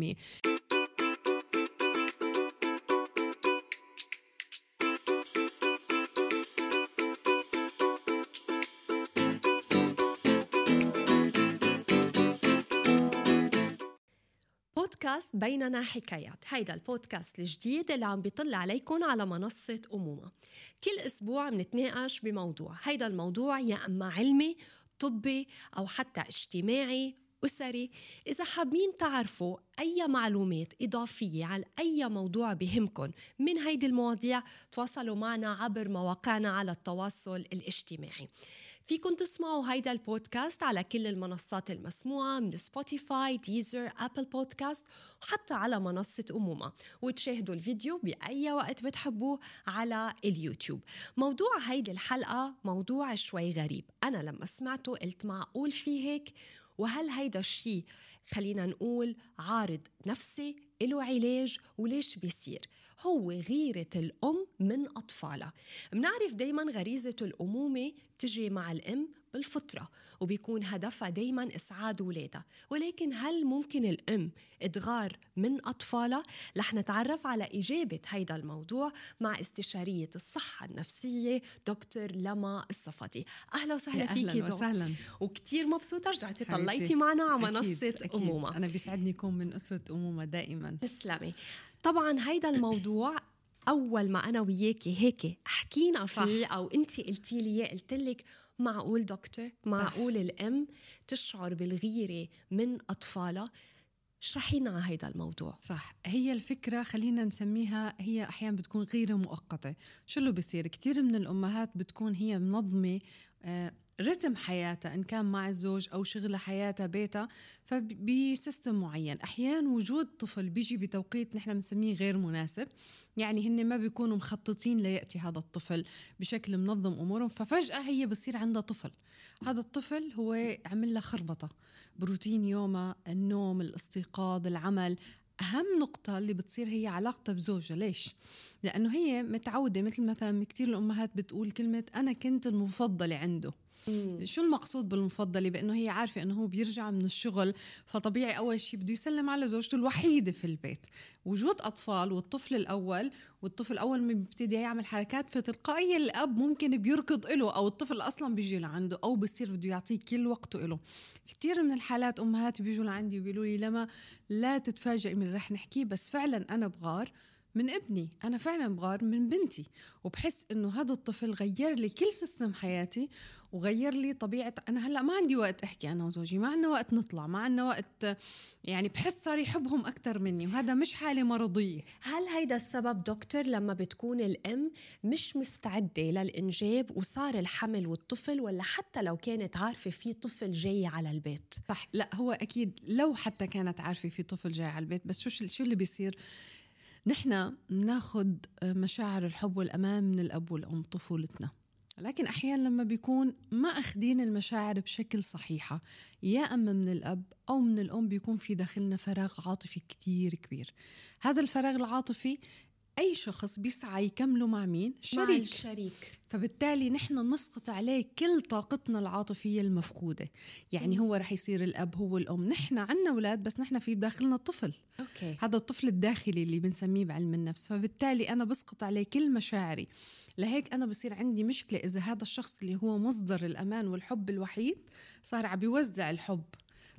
بودكاست بيننا حكايات. هيدا البودكاست الجديد اللي عم بيطل عليكم على منصة أمومة. كل أسبوع منتناقش بموضوع. هيدا الموضوع يا أما علمي طبي أو حتى اجتماعي أسري إذا حابين تعرفوا أي معلومات إضافية على أي موضوع بهمكن من هيدي المواضيع تواصلوا معنا عبر مواقعنا على التواصل الاجتماعي. فيكم تسمعوا هيدا البودكاست على كل المنصات المسموعة من Spotify، Deezer، Apple Podcast وحتى على منصة أمومة. وتشاهدوا الفيديو بأي وقت بتحبوه على اليوتيوب. موضوع هيدي الحلقة موضوع شوي غريب. أنا لما سمعته قلت معقول في هيك؟ وهل هيدا الشيء خلينا نقول عارض نفسي له علاج وليش بيصير؟ هو غيرة الأم من أطفالها. منعرف دايما غريزة الأمومة تجي مع الأم بالفطرة وبيكون هدفها دايما إسعاد ولادها. ولكن هل ممكن الأم تغار من أطفالها؟ رح نتعرف على إجابة هيدا الموضوع مع استشارية الصحة النفسية دكتور لما الصفدي. أهلا وسهلا فيكي أهلا وسهلا. وكتير مبسوطة رجعتي طليتي معنا على منصة أكيد. أمومة. أنا بيسعدني أكون من أسرة أمومة دائما. تسلمي. طبعا هيدا الموضوع أول ما أنا وياكي هيك حكينا فيه أو أنت قلتي لي قلت لك معقول دكتور معقول الأم تشعر بالغيرة من أطفالها. اشرحي لنا هيدا الموضوع. صح. هي الفكرة خلينا نسميها هي أحيانا بتكون غيرة مؤقتة. شو اللي بصير؟ كثير من الأمهات بتكون هي منظمة آه رتم حياتها إن كان مع الزوج أو شغلة حياتها بيتها فبسيستم معين. أحيانا وجود طفل بيجي بتوقيت نحن بنسميه غير مناسب. يعني هن ما بيكونوا مخططين ليأتي هذا الطفل بشكل منظم أمورهم ففجأة هي بصير عندها طفل. هذا الطفل هو عمل لها خربطة. بروتين يومها النوم الاستيقاظ العمل. أهم نقطة اللي بتصير هي علاقتها بزوجها ليش؟ لأنه هي متعودة مثل مثلا كثير الأمهات بتقول كلمة أنا كنت المفضلة عنده. شو المقصود بالمفضله بأنه هي عارفة إنه هو بيرجع من الشغل فطبيعي أول شيء بده يسلم على زوجته الوحيدة في البيت. وجود أطفال والطفل الأول والطفل اول ما بيبتدي يعمل حركات فتلقائيا الأب ممكن بيركض له أو الطفل أصلا بيجي لعنده أو بصير بده يعطيه كل وقته له في كثير من الحالات أمهات بيجوا لعندي وبيقولوا لي لما لا تتفاجئي من رح نحكيه بس فعلا أنا بغار. من ابني أنا فعلا بغار من بنتي وبحس إنه هذا الطفل غير لي كل سيستم حياتي وغير لي طبيعة أنا هلأ ما عندي وقت أحكي أنا وزوجي ما عندنا وقت نطلع ما عندنا وقت يعني بحس صار يحبهم أكثر مني وهذا مش حالة مرضية. هل هيدا السبب دكتور لما بتكون الأم مش مستعدة للإنجاب وصار الحمل والطفل ولا حتى لو كانت عارفة في طفل جاي على البيت؟ صح لأ هو أكيد لو حتى كانت عارفة في طفل جاي على البيت بس شو شو اللي بيصير؟ نحن ناخذ مشاعر الحب والأمان من الأب والأم طفولتنا. لكن أحيانا لما بيكون ما أخدين المشاعر بشكل صحيحة يا أما من الأب أو من الأم بيكون في داخلنا فراغ عاطفي كتير كبير. هذا الفراغ العاطفي أي شخص بيسعى يكمله مع مين؟ شريك. مع الشريك. فبالتالي نحن نسقط عليه كل طاقتنا العاطفية المفقودة. يعني هو رح يصير الأب هو الأم. نحن عنا أولاد بس نحن في بداخلنا طفل أوكي. هذا الطفل الداخلي اللي بنسميه بعلم النفس. فبالتالي أنا بسقط عليه كل مشاعري. لهيك أنا بصير عندي مشكلة إذا هذا الشخص اللي هو مصدر الأمان والحب الوحيد صار عم بيوزع الحب.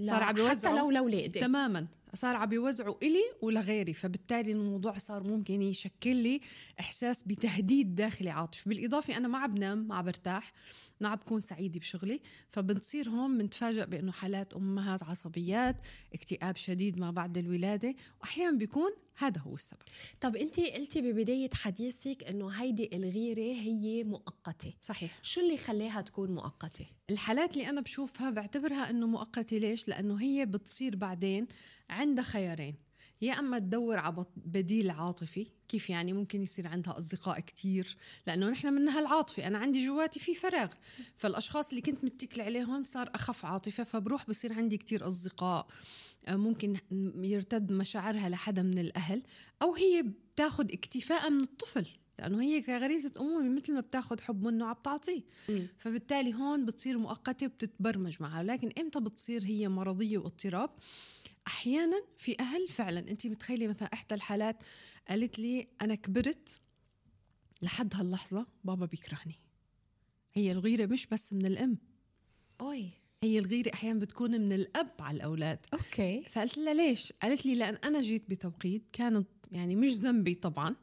صار عم بيوزعه حتى لو لاولادي تماما. صار عم بيوزعوا إلي ولغيري فبالتالي الموضوع صار ممكن يشكل لي إحساس بتهديد داخلي عاطفي. بالإضافة أنا ما عم بنام ما عم برتاح ما عم بكون سعيدة بشغلي فبنصير هون بنتفاجئ بأنه حالات أمهات عصبيات اكتئاب شديد ما بعد الولادة وأحيانا بيكون هذا هو السبب. طب انت قلتي ببداية حديثك أنه هيدي الغيرة هي مؤقتة. صحيح. شو اللي خلاها تكون مؤقتة؟ الحالات اللي أنا بشوفها بعتبرها أنه مؤقتة ليش؟ لأنه هي بتصير بعدين عندها خيارين. يا أما تدور على بديل عاطفي كيف يعني ممكن يصير عندها أصدقاء كتير لأنه نحن منها العاطفه أنا عندي جواتي في فراغ. فالأشخاص اللي كنت متكلة عليهم صار أخف عاطفة فبروح بصير عندي كتير أصدقاء. آه، ممكن يرتد مشاعرها لحدا من الأهل أو هي بتاخذ اكتفاء من الطفل لأنه هي كغريزة امومه مثل ما بتاخذ حب منه عم تعطيه. فبالتالي هون بتصير مؤقتة وبتتبرمج معها لكن إمتى بتصير هي مرضية واضطراب؟ أحيانا في أهل فعلا أنت متخيلة مثلا إحدى الحالات قالت لي أنا كبرت لحد هاللحظه بابا بيكرهني. هي الغيرة مش بس من الأم. أوي. هي الغيرة أحيانا بتكون من الأب على الأولاد. أوكي. فقلت لها ليش؟ قالت لي لأن أنا جيت بتوقيت كانت يعني مش ذنبي طبعا.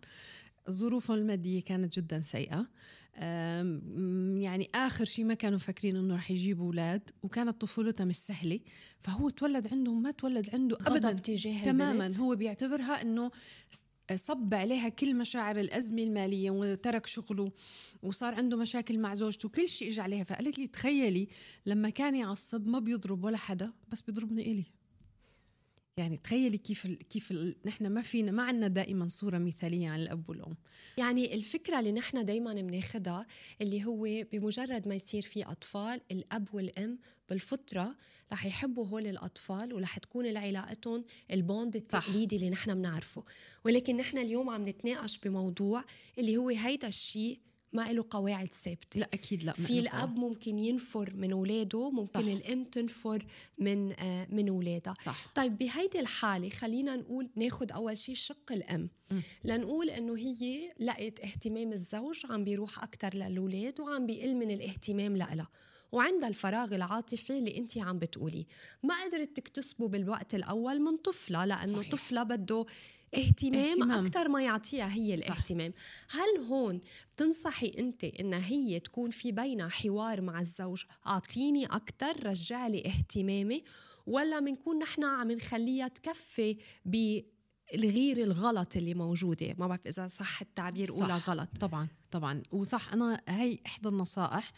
ظروفهم المادية كانت جدا سيئة. يعني آخر شيء ما كانوا فاكرين إنه رح يجيبوا أولاد وكانت طفولتها مش سهله فهو تولد عنده ما تولد عنده ابدا. غضب تجاه تماما البنت. هو بيعتبرها إنه صب عليها كل مشاعر الأزمة المالية وترك شغله وصار عنده مشاكل مع زوجته كل شيء إجى عليها. فقالت لي تخيلي لما كان يعصب ما بيضرب ولا حدا بس بيضربني إلي. يعني تخيلي كيف ال كيف ال نحن ما فينا ما عندنا دائما صورة مثالية عن الأب والأم. يعني الفكرة اللي نحن دايما بناخدها اللي هو بمجرد ما يصير في أطفال الأب والأم بالفطرة رح يحبوا هول الأطفال ورح تكون علاقتهم البوند التقليدي اللي نحن بنعرفه. ولكن نحن اليوم عم نتناقش بموضوع اللي هو هيدا الشيء ما له قواعد ثابتة. لا أكيد لا في الأب ممكن ينفر من أولاده ممكن صح. الأم تنفر من آه من اولادها صح. طيب بهيدي الحالة خلينا نقول ناخد أول شيء شق الأم. م. لنقول إنه هي لقت اهتمام الزوج عم بيروح أكتر للأولاد وعم بيقل من الاهتمام لها وعندها الفراغ العاطفي اللي انت عم بتقوليه ما قدرت تكتسبه بالوقت الأول من طفلة لأنه صحيح. طفلة بده اهتمام, اهتمام. أكتر ما يعطيها هي صح. الاهتمام هل هون بتنصحي أنت إن هي تكون في بينها حوار مع الزوج أعطيني أكتر رجع لي اهتمامي ولا بنكون نحن عم نخليها تكفي بالغير الغلط اللي موجودة. ما بعرف إذا صح التعبير صح. أولى غلط. طبعا طبعا. وصح أنا هي إحدى النصائح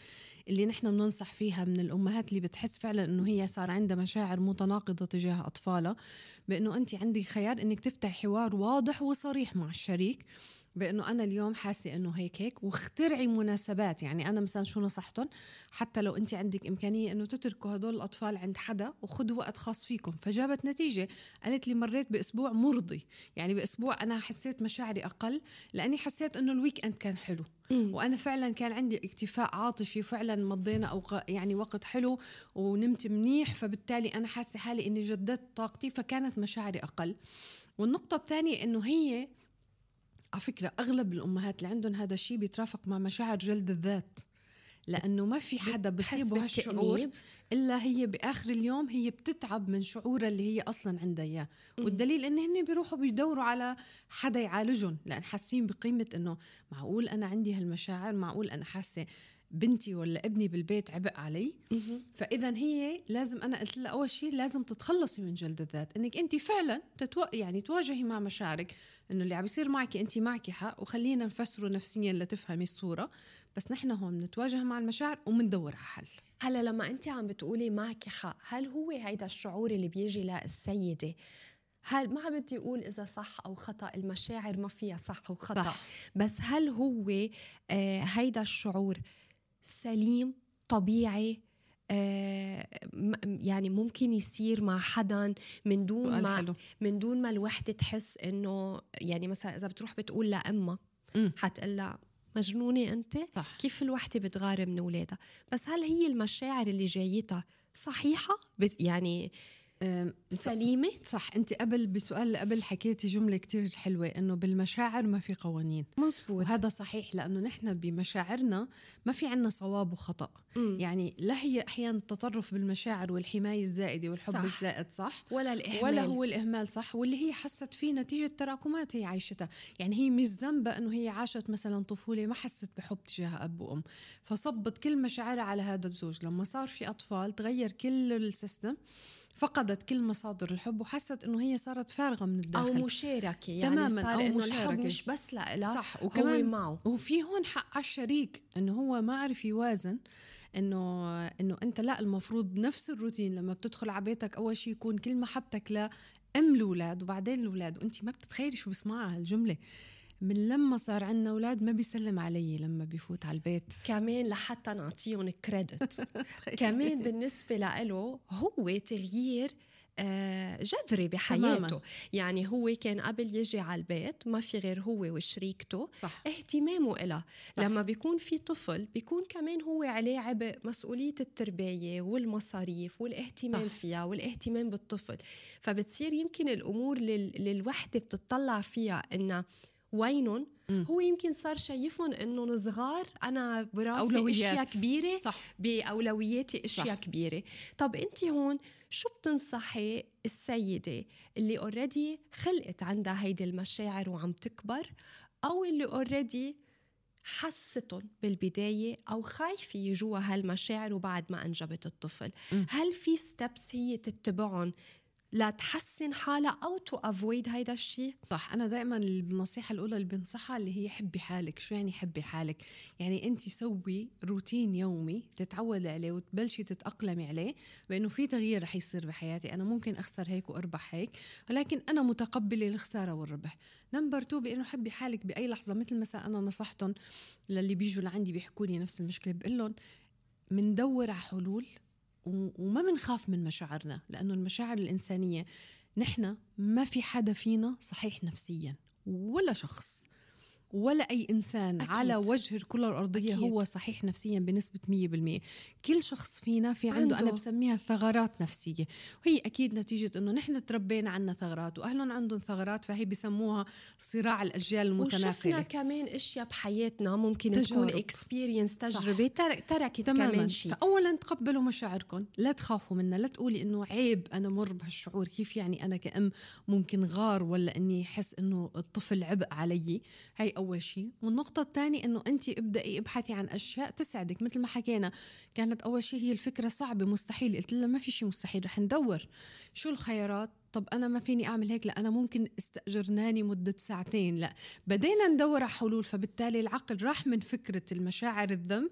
اللي نحن بننصح فيها من الأمهات اللي بتحس فعلا إنه هي صار عندها مشاعر متناقضة تجاه أطفالها بإنه انت عندك خيار إنك تفتح حوار واضح وصريح مع الشريك. بأنه أنا اليوم حاسة إنه هيك هيك واخترعي مناسبات. يعني أنا مثلا شو نصحتهم حتى لو انت عندك إمكانية إنه تتركوا هدول الأطفال عند حدا وخذوا وقت خاص فيكم. فجابت نتيجة. قالت لي مريت بأسبوع مرضي. يعني بأسبوع أنا حسيت مشاعري أقل لأني حسيت إنه ال weekend كان حلو. وأنا فعلا كان عندي اكتفاء عاطفي وفعلا مضينا أوق... يعني وقت حلو ونمت منيح. فبالتالي أنا حاسة حالي إني جددت طاقتي فكانت مشاعري أقل. والنقطة الثانية إنه هي على فكرة أغلب الأمهات اللي عندهم هذا الشيء بيترافق مع مشاعر جلد الذات لأنه ما في حدا بصيبه هالشعور. إلا هي بآخر اليوم هي بتتعب من شعورها اللي هي أصلا عندها إياه والدليل إن هن بيروحوا بيدوروا على حدا يعالجهم لأن حاسين بقيمة إنه معقول أنا عندي هالمشاعر معقول أنا حاسة بنتي ولا ابني بالبيت عبء علي. فإذا هي لازم أنا قلت لها أول شيء لازم تتخلصي من جلد الذات. إنك أنت فعلا تتو... يعني تواجهي مع مشاعرك. إنه اللي عم بيصير معك أنت معك حق. وخلينا نفسره نفسيا لتفهمي الصورة. بس نحن هون بنتواجه مع المشاعر وبندور على حل. هلا لما أنت عم بتقولي معك حق هل هو هيدا الشعور اللي بيجي للسيدة؟ هل ما عم بدي أقول إذا صح أو خطأ المشاعر ما فيها صح وخطأ. صح. بس هل هو آه هيدا الشعور سليم طبيعي آه يعني ممكن يصير مع حدا من دون ما حلو. من دون ما الوحدة تحس إنه يعني مثلا إذا بتروح بتقول لأمها. حتقول لها مجنونة أنت؟ صح. كيف الوحدة بتغار من أولادها؟ بس هل هي المشاعر اللي جايتها صحيحة؟ بت يعني سليمة؟ صح. انت قبل بسؤال قبل حكيتي جملة كتير حلوة إنه بالمشاعر ما في قوانين. مزبوط وهذا صحيح لأنه نحن بمشاعرنا ما في عنا صواب وخطأ. مم. يعني لا هي أحيانا التطرف بالمشاعر والحماية الزائدة والحب صح. الزائد صح؟ ولا الإهمال. ولا هو الإهمال صح؟ واللي هي حست فيه نتيجة تراكمات هي عايشتها. يعني هي مش ذنبها إنه هي عاشت مثلا طفولة ما حست بحب تجاه أب وأم. فصبت كل مشاعرها على هذا الزوج. لما صار في أطفال تغير كل السيستم فقدت كل مصادر الحب وحست إنه هي صارت فارغة من الداخل. مشاركة يعني تماماً، صار إنه الحب. مش بس لإلها صح هو وكمان معه وفي هون حق على الشريك إنه هو ما عرف يوازن إنه إنه أنت لا المفروض نفس الروتين لما بتدخل على بيتك أول شيء يكون كل محبتك لام الأولاد وبعدين الأولاد وأنت ما بتتخيلي شو بسمعها هالجمله من لما صار عندنا أولاد ما بيسلم علي لما بيفوت على البيت. كمان لحتى نعطيهم كريدت كمان بالنسبة له هو تغيير آه، جذري بحياته. تماما. يعني هو كان قبل يجي على البيت ما في غير هو وشريكته. صح. اهتمامه إلها. لما بيكون في طفل بيكون كمان هو عليه عبء مسؤولية التربية والمصاريف والاهتمام صح. فيها والاهتمام بالطفل. فبتصير يمكن الأمور للوحدة بتطلع فيها إنها وينهم هو يمكن صار شايفهم إنهم صغار أنا براسي أشياء كبيرة صح. بأولوياتي أشياء صح. كبيرة طب أنت هون شو بتنصحي السيدة اللي already خلقت عندها هيدي المشاعر وعم تكبر أو اللي already حستهم بالبداية أو خايفة يجوا هالمشاعر وبعد ما أنجبت الطفل م. هل في steps هي تتبعهم لتحسن حالها أو to avoid هيدا الشيء؟ صح أنا دائما النصيحة الأولى اللي بنصحها اللي هي حبي حالك شو يعني حبي حالك؟ يعني أنت سوي روتين يومي تتعودي عليه وتبلشي تتأقلمي عليه بأنه في تغيير رح يصير بحياتي أنا ممكن أخسر هيك وأربح هيك ولكن أنا متقبلة الخسارة والربح. number 2 بأنه حبي حالك بأي لحظة مثل مثلا أنا نصحتهم للي بيجوا لعندي بيحكوا لي نفس المشكلة بقول لهم مندور على حلول وما بنخاف من مشاعرنا لأنه المشاعر الإنسانية نحن ما في حدا فينا صحيح نفسيا ولا شخص. ولا أي إنسان أكيد. على وجه الكرة الأرضية أكيد. هو صحيح نفسيا بنسبة 100% كل شخص فينا في عنده, عنده. أنا بسميها ثغرات نفسية وهي أكيد نتيجة أنه نحن تربينا عنا ثغرات وأهلهم عندهم ثغرات فهي بسموها صراع الأجيال المتناقلة وشفنا كمان أشياء بحياتنا ممكن تجارب. تكون experience تجربة تركت تماماً. كمان شيء فأولا تقبلوا مشاعركم لا تخافوا منها لا تقولي أنه عيب أنا مر بهالشعور كيف يعني أنا كأم ممكن غار ولا أني أحس أنه الطفل عبء علي هي أول شيء والنقطة الثانية إنه أنت ابدأي ابحثي عن أشياء تسعدك مثل ما حكينا كانت أول شيء هي الفكرة صعبة مستحيل. قلت لها ما في شيء مستحيل رح ندور. شو الخيارات؟ طب أنا ما فيني أعمل هيك لا أنا ممكن استأجر nanny مدة ساعتين لا. بدينا ندور على حلول فبالتالي العقل راح من فكرة المشاعر الذنب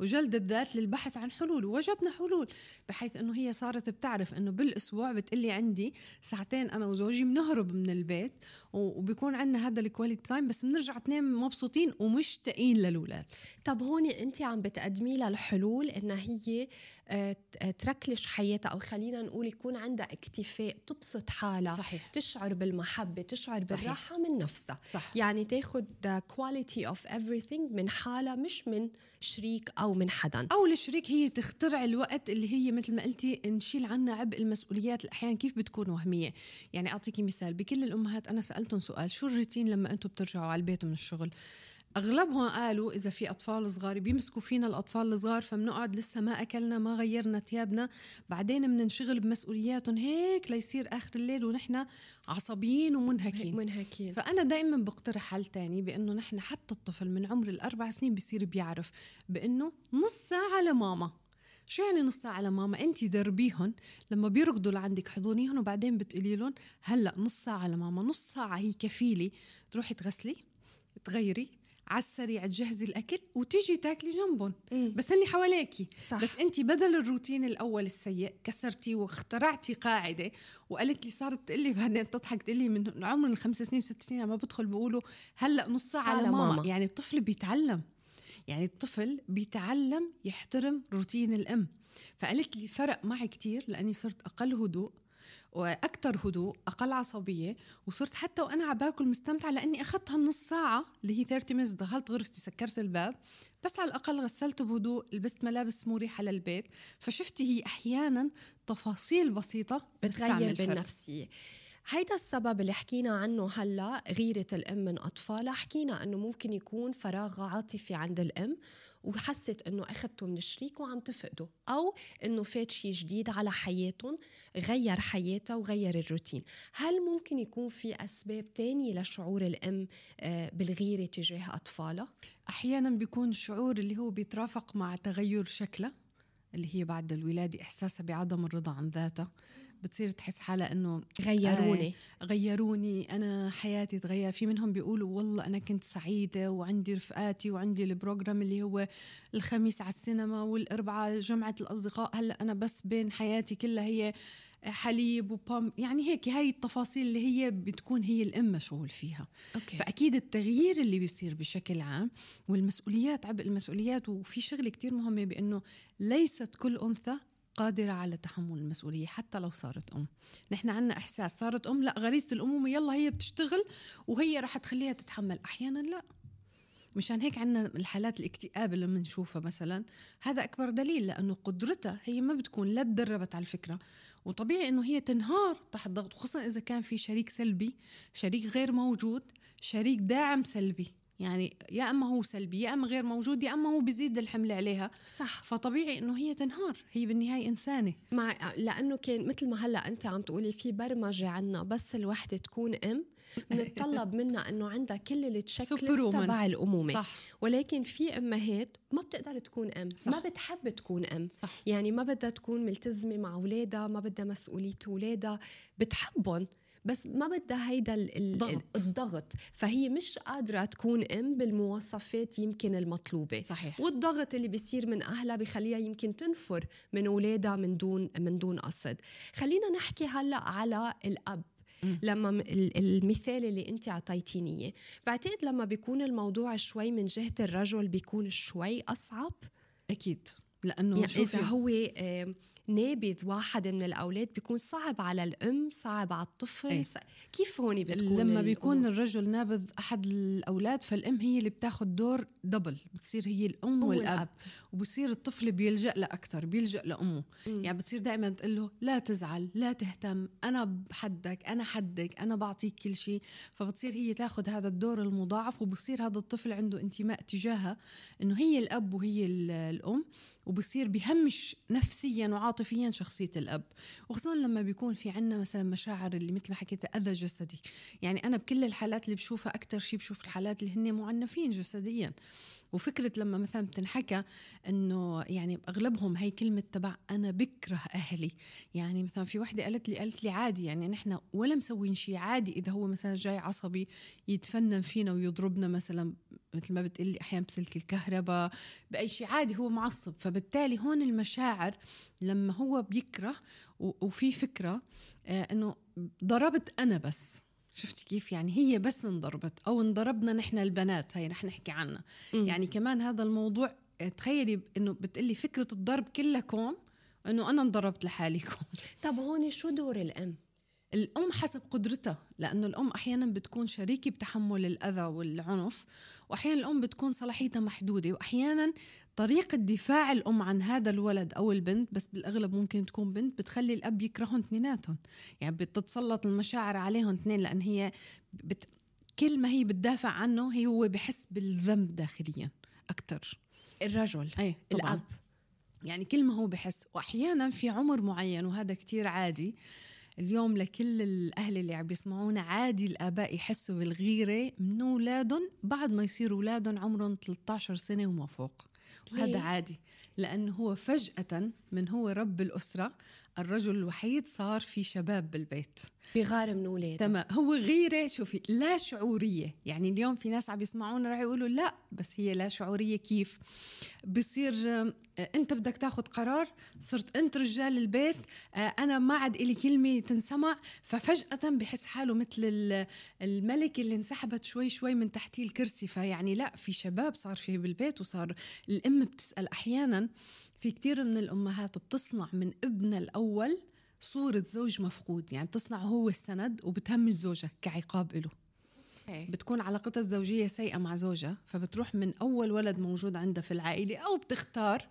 وجلد الذات للبحث عن حلول ووجدنا حلول بحيث إنه هي صارت بتعرف إنه بالأسبوع بتقلي عندي ساعتين أنا وزوجي بنهرب من البيت وبيكون عندنا هذا ال quality time بس بنرجع اثنين مبسوطين ومشتاقين للأولاد طب هون انت عم بتقدمي لها الحلول انها هي آه، تركلش حياتها أو خلينا نقول يكون عندها اكتفاء تبسط حالها صحيح. تشعر بالمحبة تشعر صحيح. بالراحة من نفسها صح. يعني تاخذ quality of everything من حالها مش من شريك أو من حدا. أو الشريك هي تخترع الوقت اللي هي مثل ما قلتي نشيل عنا عبء المسؤوليات. الاحيان كيف بتكون وهمية؟ يعني أعطيكي مثال. بكل الأمهات أنا سألتهم سؤال. شو الروتين لما أنتم بترجعوا على البيت من الشغل؟ أغلبهم قالوا إذا في أطفال صغار بيمسكوا فينا الأطفال الصغار فبنقعد لسه ما أكلنا ما غيرنا ثيابنا. بعدين بننشغل بمسؤولياتهم هيك ليصير آخر الليل ونحن عصبيين ومنهكين. منهكين. فأنا دائما بقترح حل تاني بأنه نحن حتى الطفل من عمر الأربع سنين بصير بيعرف بأنه نص ساعة لماما. شو يعني نص ساعة لماما؟ انت دربيهم لما بيركضوا لعندك حضونيهم وبعدين بتقولي لهم هلأ نص ساعة لماما نص ساعة هي كفيلة. تروحي تغسلي تغيري على السريع تجهزي الأكل وتيجي تاكلي جنبهم. بس هني حواليكي. صح. بس انت بدل الروتين الأول السيء كسرتي واخترعتي قاعدة وقالت لي صارت تقول لي بعدين تضحك تقول لي من عمر الخمس سنين ست سنين لما بدخل بقولوا هلأ نص ساعة على ماما. ماما يعني الطفل بيتعلم. يعني الطفل بيتعلم يحترم روتين الأم. فقالت لي فرق معي كتير لأني صرت أقل هدوء وأكثر هدوء أقل عصبية وصرت حتى وأنا عم باكل مستمتعة لأني اخذت هالنص ساعة اللي هي 30 minutes دخلت غرفتي سكرت الباب بس على الأقل غسلت بهدوء لبست ملابس مريحة للبيت فشفتي هي أحيانا تفاصيل بسيطة بتغير بالنفسية. هيدا السبب اللي حكينا عنه هلا غيرة الأم من أطفالها حكينا أنه ممكن يكون فراغ عاطفي عند الأم وحست إنه اخذته من الشريك وعم تفقده أو إنه فات شيء جديد على حياتهم غير حياتها وغير الروتين. هل ممكن يكون في أسباب تانية لشعور الأم آه، بالغيرة تجاه أطفالها؟ أحيانا بيكون الشعور اللي هو بيترافق مع تغير شكلها اللي هي بعد الولادة إحساسها بعدم الرضا عن ذاتها. بتصير تحس حالها إنه غيروني. آه غيروني. أنا حياتي تغير. في منهم بيقولوا والله أنا كنت سعيدة وعندي رفقاتي وعندي ال program اللي هو الخميس على السينما والأربعاء جمعة الأصدقاء. هلأ أنا بس بين حياتي كلها هي حليب وبامبرز. يعني هيك هاي التفاصيل اللي هي بتكون هي الام مشغول فيها. أوكي. فأكيد التغيير اللي بيصير بشكل عام والمسؤوليات عبء المسؤوليات وفي شغلة كتير مهمة بأنه ليست كل أنثى قادرة على تحمل المسؤولية حتى لو صارت أم. نحن عنا إحساس صارت أم؟ لا غريزة الأمومة يلا هي بتشتغل وهي رح تخليها تتحمل. أحيانا لا. مشان هيك عنا الحالات الاكتئاب اللي بنشوفها مثلا هذا أكبر دليل لأنه قدرتها هي ما بتكون لا تدربت على الفكرة. وطبيعي إنه هي تنهار تحت ضغط خصوصا إذا كان في شريك سلبي شريك غير موجود شريك داعم سلبي. يعني يا أما هو سلبي يا أما غير موجود يا أما هو بيزيد الحمل عليها. صح. فطبيعي إنه هي تنهار هي بالنهاية إنسانة. مع لأنه كان مثل ما هلأ أنت عم تقولي في برمجة عنا بس الوحدة تكون أم بنتطلب منها إنه عندها كل التشيك تبع الأمومة. صح. ولكن في أمهات ما بتقدر تكون أم صح. ما بتحب تكون أم. صح. يعني ما بدها تكون ملتزمة مع أولادها ما بدها مسؤولية أولادها بتحبهم. بس ما بدها هيدا ضغط. الضغط. فهي مش قادرة تكون أم بالمواصفات يمكن المطلوبة. صحيح. والضغط اللي بيصير من أهلها بخليها يمكن تنفر من أولادها من دون من دون قصد. خلينا نحكي هلأ على الأب. لما المثال اللي أنت أعطيتيني إياه. بعتقد لما بيكون الموضوع شوي من جهة الرجل بيكون شوي أصعب؟ أكيد. لأنه يعني إذا هو نابذ واحد من الأولاد بيكون صعب على الأم صعب على الطفل. أي. كيف هون بتكون لما بيكون الرجل نابذ أحد الأولاد فالأم هي اللي بتاخذ دور دبل بتصير هي الأم والأب, والأب. وبصير الطفل بيلجأ لها أكثر بيلجأ لأمه. م. يعني بتصير دائما تقول له لا تزعل لا تهتم أنا بحدك أنا حدك أنا بعطيك كل شيء. فبتصير هي تاخذ هذا الدور المضاعف وبصير هذا الطفل عنده انتماء تجاهها إنه هي الأب وهي الأم. وبصير بهمش نفسيا وعاطفيا شخصية الأب. وخصوصا لما بيكون في عنا مثلا مشاعر اللي مثل ما حكيت أذى جسدي. يعني أنا بكل الحالات اللي بشوفها أكثر شيء بشوف الحالات اللي هن معنفين جسديا. وفكرة لما مثلا بتنحكى إنه يعني أغلبهم هي كلمة تبع أنا بكره أهلي. يعني مثلا في وحدة قالت لي قالت لي عادي يعني نحن ولا مسوين شيء عادي إذا هو مثلا جاي عصبي يتفنن فينا ويضربنا مثلا مثل ما بتقلي أحيانا بسلك الكهرباء بأي شيء عادي هو معصب. فبالتالي هون المشاعر لما هو بيكره وفي فكرة آه إنه ضربت أنا بس. شفتي كيف؟ يعني هي بس انضربت أو انضربنا نحن البنات هي رح نحكي عنها. يعني كمان هذا الموضوع تخيلي إنه بتقلي فكرة الضرب كلها كوم إنه أنا انضربت لحالي كوم طب هون شو دور الأم؟ الأم حسب قدرتها لأنه الأم أحيانا بتكون شريكة بتحمل الأذى والعنف وأحيانا الأم بتكون صلاحيتها محدودة وأحيانا طريقة دفاع الأم عن هذا الولد أو البنت بس بالأغلب ممكن تكون بنت بتخلي الأب يكرههم اثنيناتهم. يعني بتتسلط المشاعر عليهم اثنين لأن هي بت... كل ما هي بتدافع عنه هي هو بحس بالذنب داخليا أكثر الرجل أي الأب. يعني كل ما هو بحس. وأحيانا في عمر معين وهذا كتير عادي اليوم لكل الأهل اللي عم بيسمعونا عادي الآباء يحسوا بالغيرة من أولادهم بعد ما يصيروا أولادهم عمرهم 13 سنة وما فوق. وهذا عادي لأنه هو فجأة من هو رب الأسرة الرجل الوحيد صار في شباب بالبيت. بغار من أولاده. تمام. هو غيرة شوفي لا شعورية. يعني اليوم في ناس عم يسمعونا رح يقولوا لا بس هي لا شعورية. كيف؟ بصير انت بدك تاخذ قرار صرت انت رجال البيت آه، أنا ما عاد لي كلمة تنسمع ففجأة بحس حاله مثل الملك اللي انسحبت شوي شوي من تحتيه الكرسي. فيعني لا في شباب صار فيه بالبيت وصار الأم بتسأل أحيانا في كتير من الأمهات بتصنع من ابنها الأول صورة زوج مفقود يعني بتصنع هو السند وبتهمش زوجها كعقاب له بتكون علاقتها الزوجية سيئة مع زوجها فبتروح من أول ولد موجود عندها في العائلة أو بتختار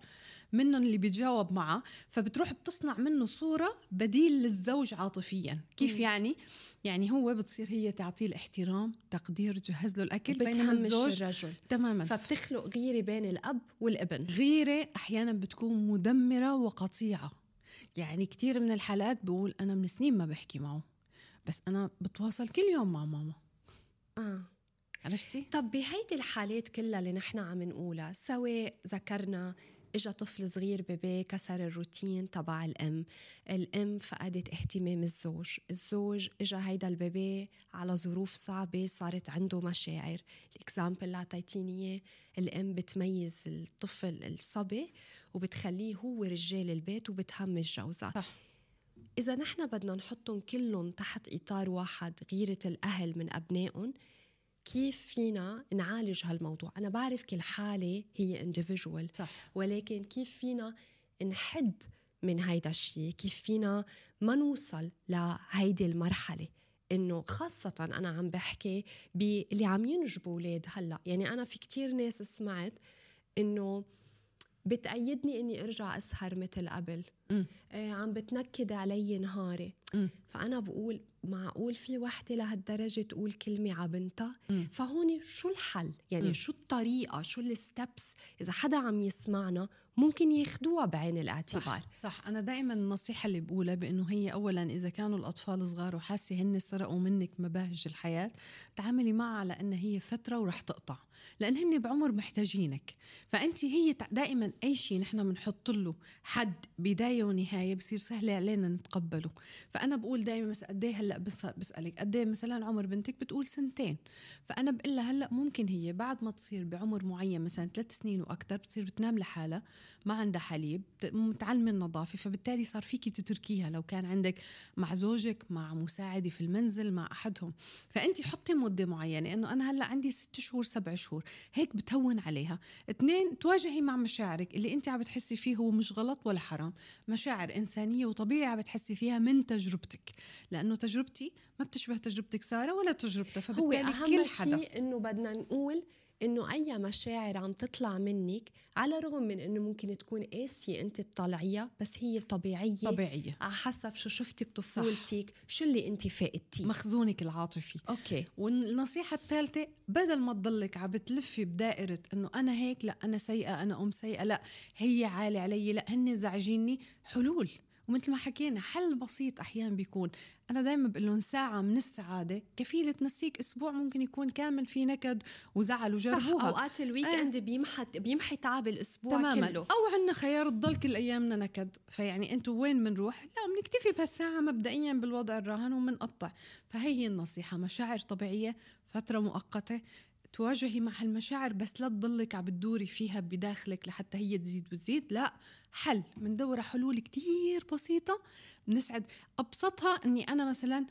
منهم اللي بيتجاوب معها فبتروح بتصنع منه صورة بديل للزوج عاطفيا. كيف م. يعني؟ يعني هو بتصير هي تعطيه الاحترام تقدير جهز له الأكل بينما الزوج الرجل. تماما. فبتخلق غيرة بين الأب والابن. غيرة أحيانا بتكون مدمرة وقطيعة. يعني كثير من الحالات بقول أنا من سنين ما بحكي معه بس أنا بتواصل كل يوم مع ماما. آه. عرفتي؟ طب بهيدي الحالات كلها اللي نحن عم نقولها سواء ذكرنا اجى طفل صغير baby كسر الروتين تبع الأم. الأم فقدت اهتمام الزوج. الزوج اجى هيدا ال baby على ظروف صعبة صارت عنده مشاعر. ال example اللي اعطيتيني الأم بتميز الطفل الصبي وبتخليه هو رجال البيت وبتهمش جوزها صح. إذا نحن بدنا نحطهم كلهم تحت إطار واحد غيرة الأهل من أبنائهم كيف فينا نعالج هالموضوع؟ أنا بعرف كل حالة هي individual صح. ولكن كيف فينا نحد من هيدا الشيء؟ كيف فينا ما نوصل لهيدي المرحلة؟ إنه خاصة أنا عم بحكي باللي عم ينجبوا أولاد هلأ. يعني أنا في كتير ناس سمعت إنه بتأيدني إني أرجع أسهر مثل قبل. آه عم بتنكد علي نهاري. م. فأنا بقول معقول في وحدة لهالدرجة تقول كلمة على بنتها؟ فهون شو الحل؟ يعني م. شو الطريقة؟ شو الستبس إذا حدا عم يسمعنا ممكن ياخدوها بعين الاعتبار. صح, صح. أنا دائما النصيحة اللي بقولها بأنه هي اولا إذا كانوا الأطفال صغار وحاسة هن سرقوا منك مباهج الحياة تعاملي معها على انها هي فترة ورح تقطع. لأن هن بعمر محتاجينك. فانت هي دائما أي شيء نحن بنحط له حد بداية ونهاية بصير سهل علينا نتقبله. فأنا بقول دائما مثلا قد إيه هلأ بسألك قد إيه مثلا عمر بنتك بتقول سنتين؟ فأنا بقول لها هلأ ممكن هي بعد ما تصير بعمر معين مثلا ثلاث سنين وأكثر بتصير بتنام لحالها ما عندها حليب متعلمه النظافه فبالتالي صار فيكي تتركيها لو كان عندك مع زوجك مع مساعدة في المنزل مع أحدهم. فانت حطي مدة معينة إنه أنا هلأ عندي ست شهور سبع شهور هيك بتهون عليها. اثنين تواجهي مع مشاعرك اللي انت عم بتحسي فيه هو مش غلط ولا حرام. مشاعر إنسانية وطبيعي عم بتحسي فيها من تجربتك لأنه تجربتي ما بتشبه تجربتك سارة ولا تجربتها فبالتالي هو أهم كل حدا. شيء إنه بدنا نقول إنه أي مشاعر عم تطلع منك على الرغم من إنه ممكن تكون قاسية أنت تطلعيها بس هي طبيعية. طبيعية. على حسب شو شفتي بطفولتك شو اللي أنت فقدتيه. مخزونك العاطفي. أوكي. والنصيحة الثالثه بدل ما تضلك عم بتلفي بدائرة إنه أنا هيك لا أنا سيئة أنا أم سيئة لا هي عالي علي لا هن زعجيني حلول. ومثل ما حكينا حل بسيط أحيانا بيكون. أنا دائما بقول لهم ساعة من السعادة كفيلة تنسيك أسبوع ممكن يكون كامل في نكد وزعل وجربوها. صح أوقات الويك آه. اند بيمحى بيمحي تعب الأسبوع تماما. كله. أو عندنا خيار تضل كل أيامنا نكد. فيعني أنتم وين بنروح لا بنكتفي بهالساعة مبدئيا بالوضع الراهن وبنقطع فهي هي النصيحة مشاعر طبيعية فترة مؤقتة. تواجهي مع هالمشاعر بس لا تضلك عم بتدوري فيها بداخلك لحتى هي تزيد وتزيد لا حل. بندور حلول كتير بسيطة. بنسعد. أبسطها أني أنا مثلا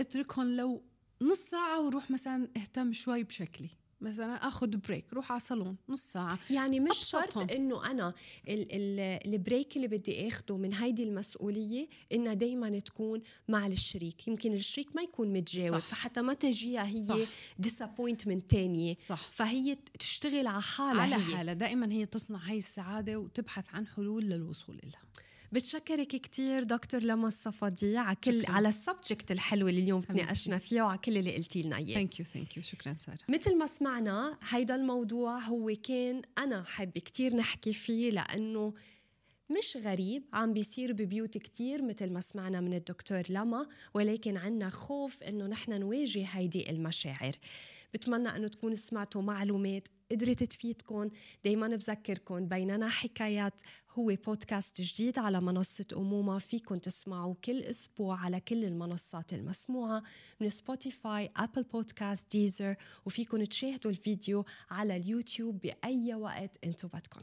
أتركهم لو نص ساعة وروح مثلا أهتم شوي بشكلي. مثلا آخذ break روح على صالون نص ساعة. يعني مش شرط إنه أنا ال ال ال break اللي بدي آخده من هيدي المسؤولية إنها دائما تكون مع الشريك. يمكن الشريك ما يكون متجاوب صح. فحتى ما تجيها هي disappointment تانية. صح. فهي تشتغل على حالها على حالها. دائما هي تصنع هاي السعادة وتبحث عن حلول للوصول لها بتشكرك كثير دكتور لما الصفدي على كل شكرا. على ال subject الحلو اللي اليوم تناقشنا فيه وعلى كل اللي قلتي لنا إياه. thank you thank you شكرا سارة. مثل ما سمعنا هيدا الموضوع هو كان أنا حابة كثير نحكي فيه لأنه مش غريب عم بيصير ببيوت كتير مثل ما سمعنا من الدكتور لما ولكن عنا خوف إنه نحن نواجه هيدي المشاعر. بتمنى إنه تكونوا سمعتوا معلومات قدرت تفيدكم دايما بذكركم بيننا حكايات هو بودكاست جديد على منصة أمومة. فيكم تسمعوا كل أسبوع على كل المنصات المسموعة من سبوتيفاي أبل بودكاست ديزر وفيكم تشاهدوا الفيديو على اليوتيوب بأي وقت أنتم بدكم